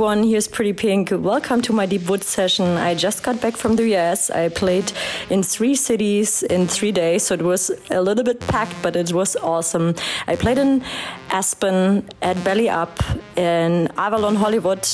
Everyone, here's Pretty Pink. Welcome to my Deep Woods session. I just got back from the US. I played in three cities in three days, so it was a little bit packed, but it was awesome. I played in Aspen, at Belly Up, in Avalon, Hollywood,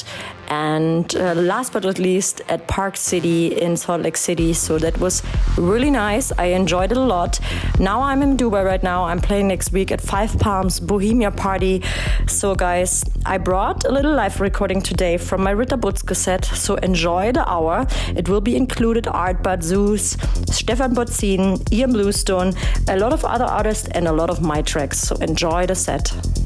and uh, last but not least at Park City in Salt Lake City. So that was really nice. I enjoyed it a lot. Now I'm in Dubai right now. I'm playing next week at Five Palms Bohemia Party. So guys, I brought a little live recording today from my Ritter Butzke cassette. So enjoy the hour. It will be included Art Bad Zeus, Stephan Bodzin, Ilan Bluestone, a lot of other artists, and a lot of my tracks. So enjoy the set.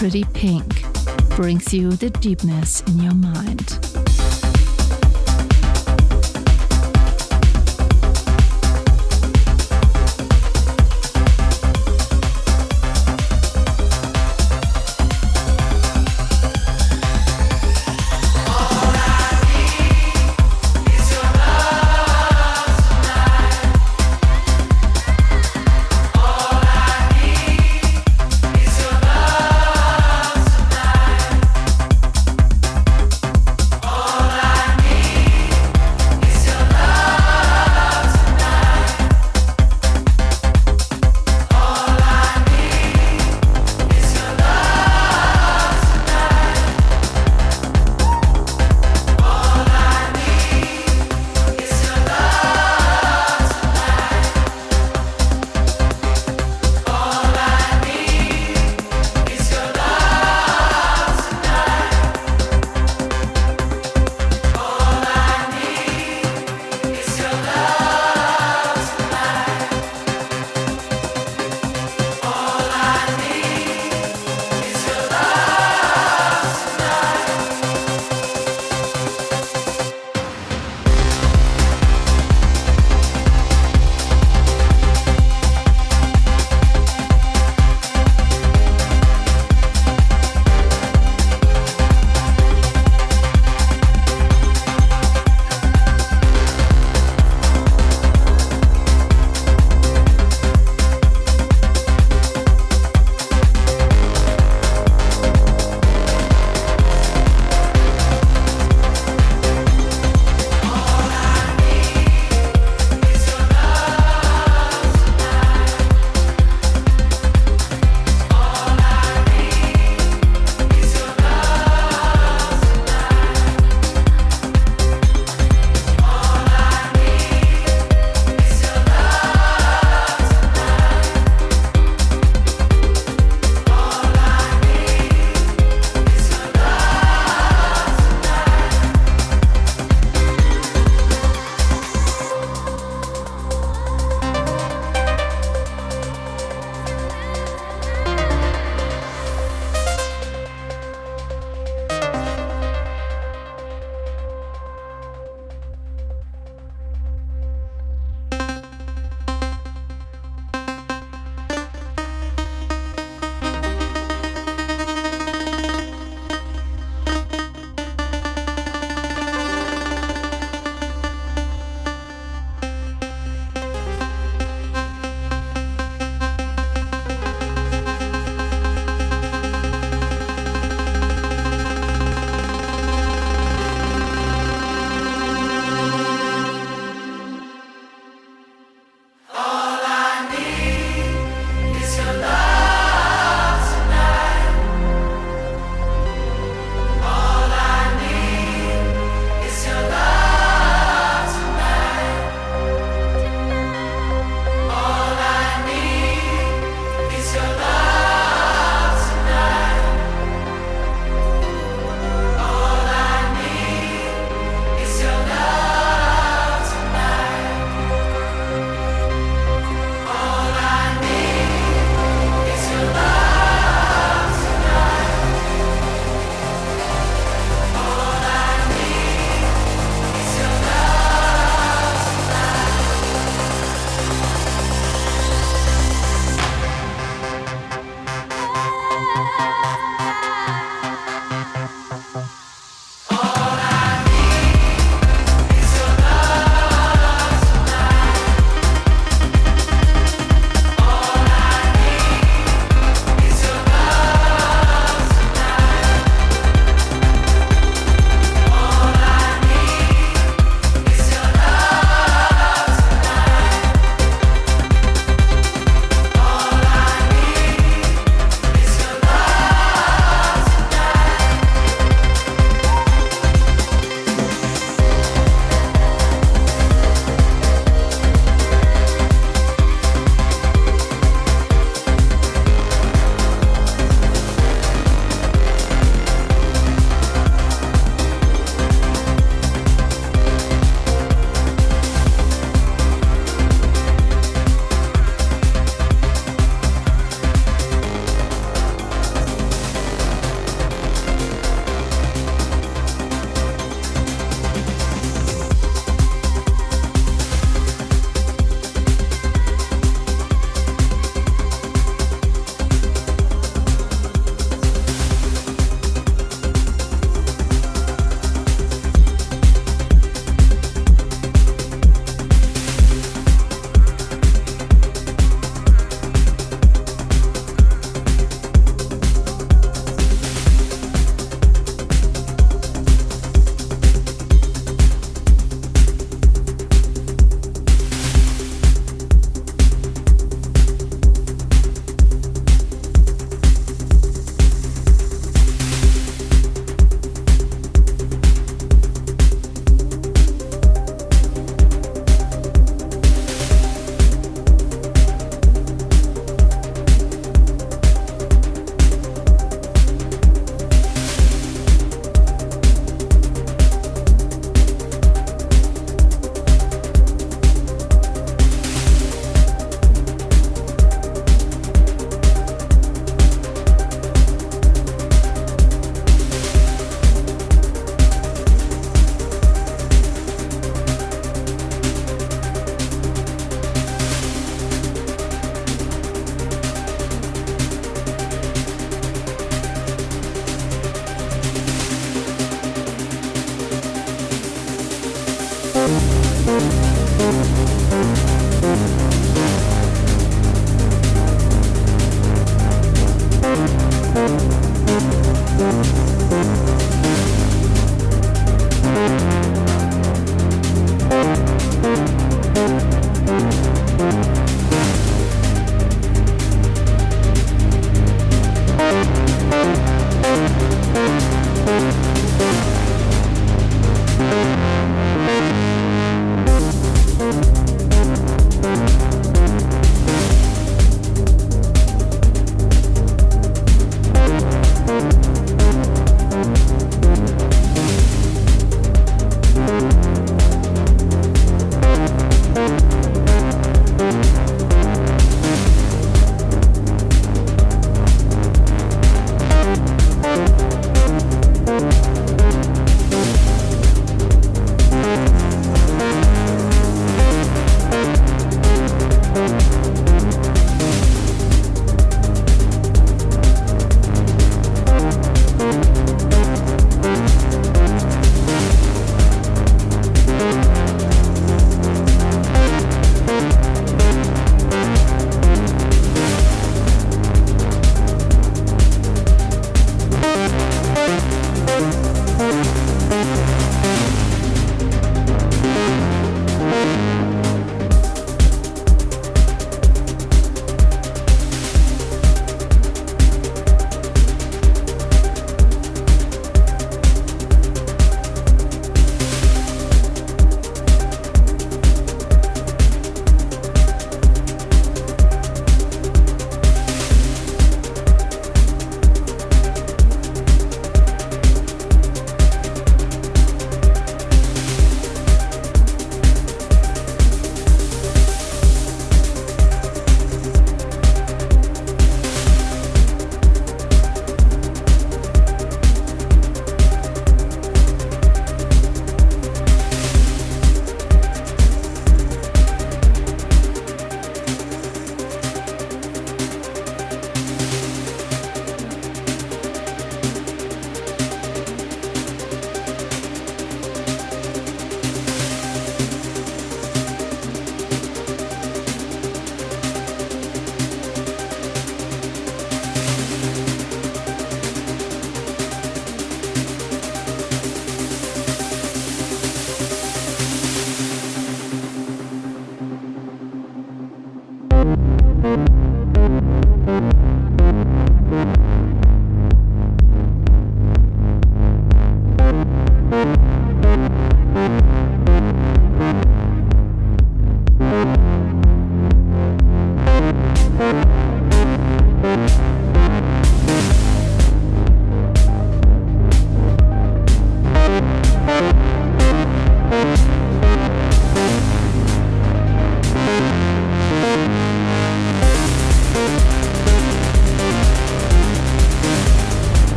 Pretty Pink brings you the deepness in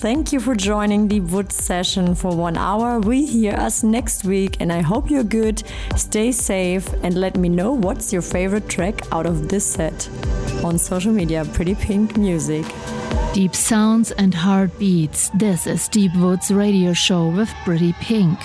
Thank you for joining the Wood session for one hour. We hear us next week, and I hope you're good. Stay safe, and let me know what's your favorite track out of this set on social media. Pretty Pink Music. Deep sounds and heartbeats. This is Deep Woods radio show with Pretty Pink.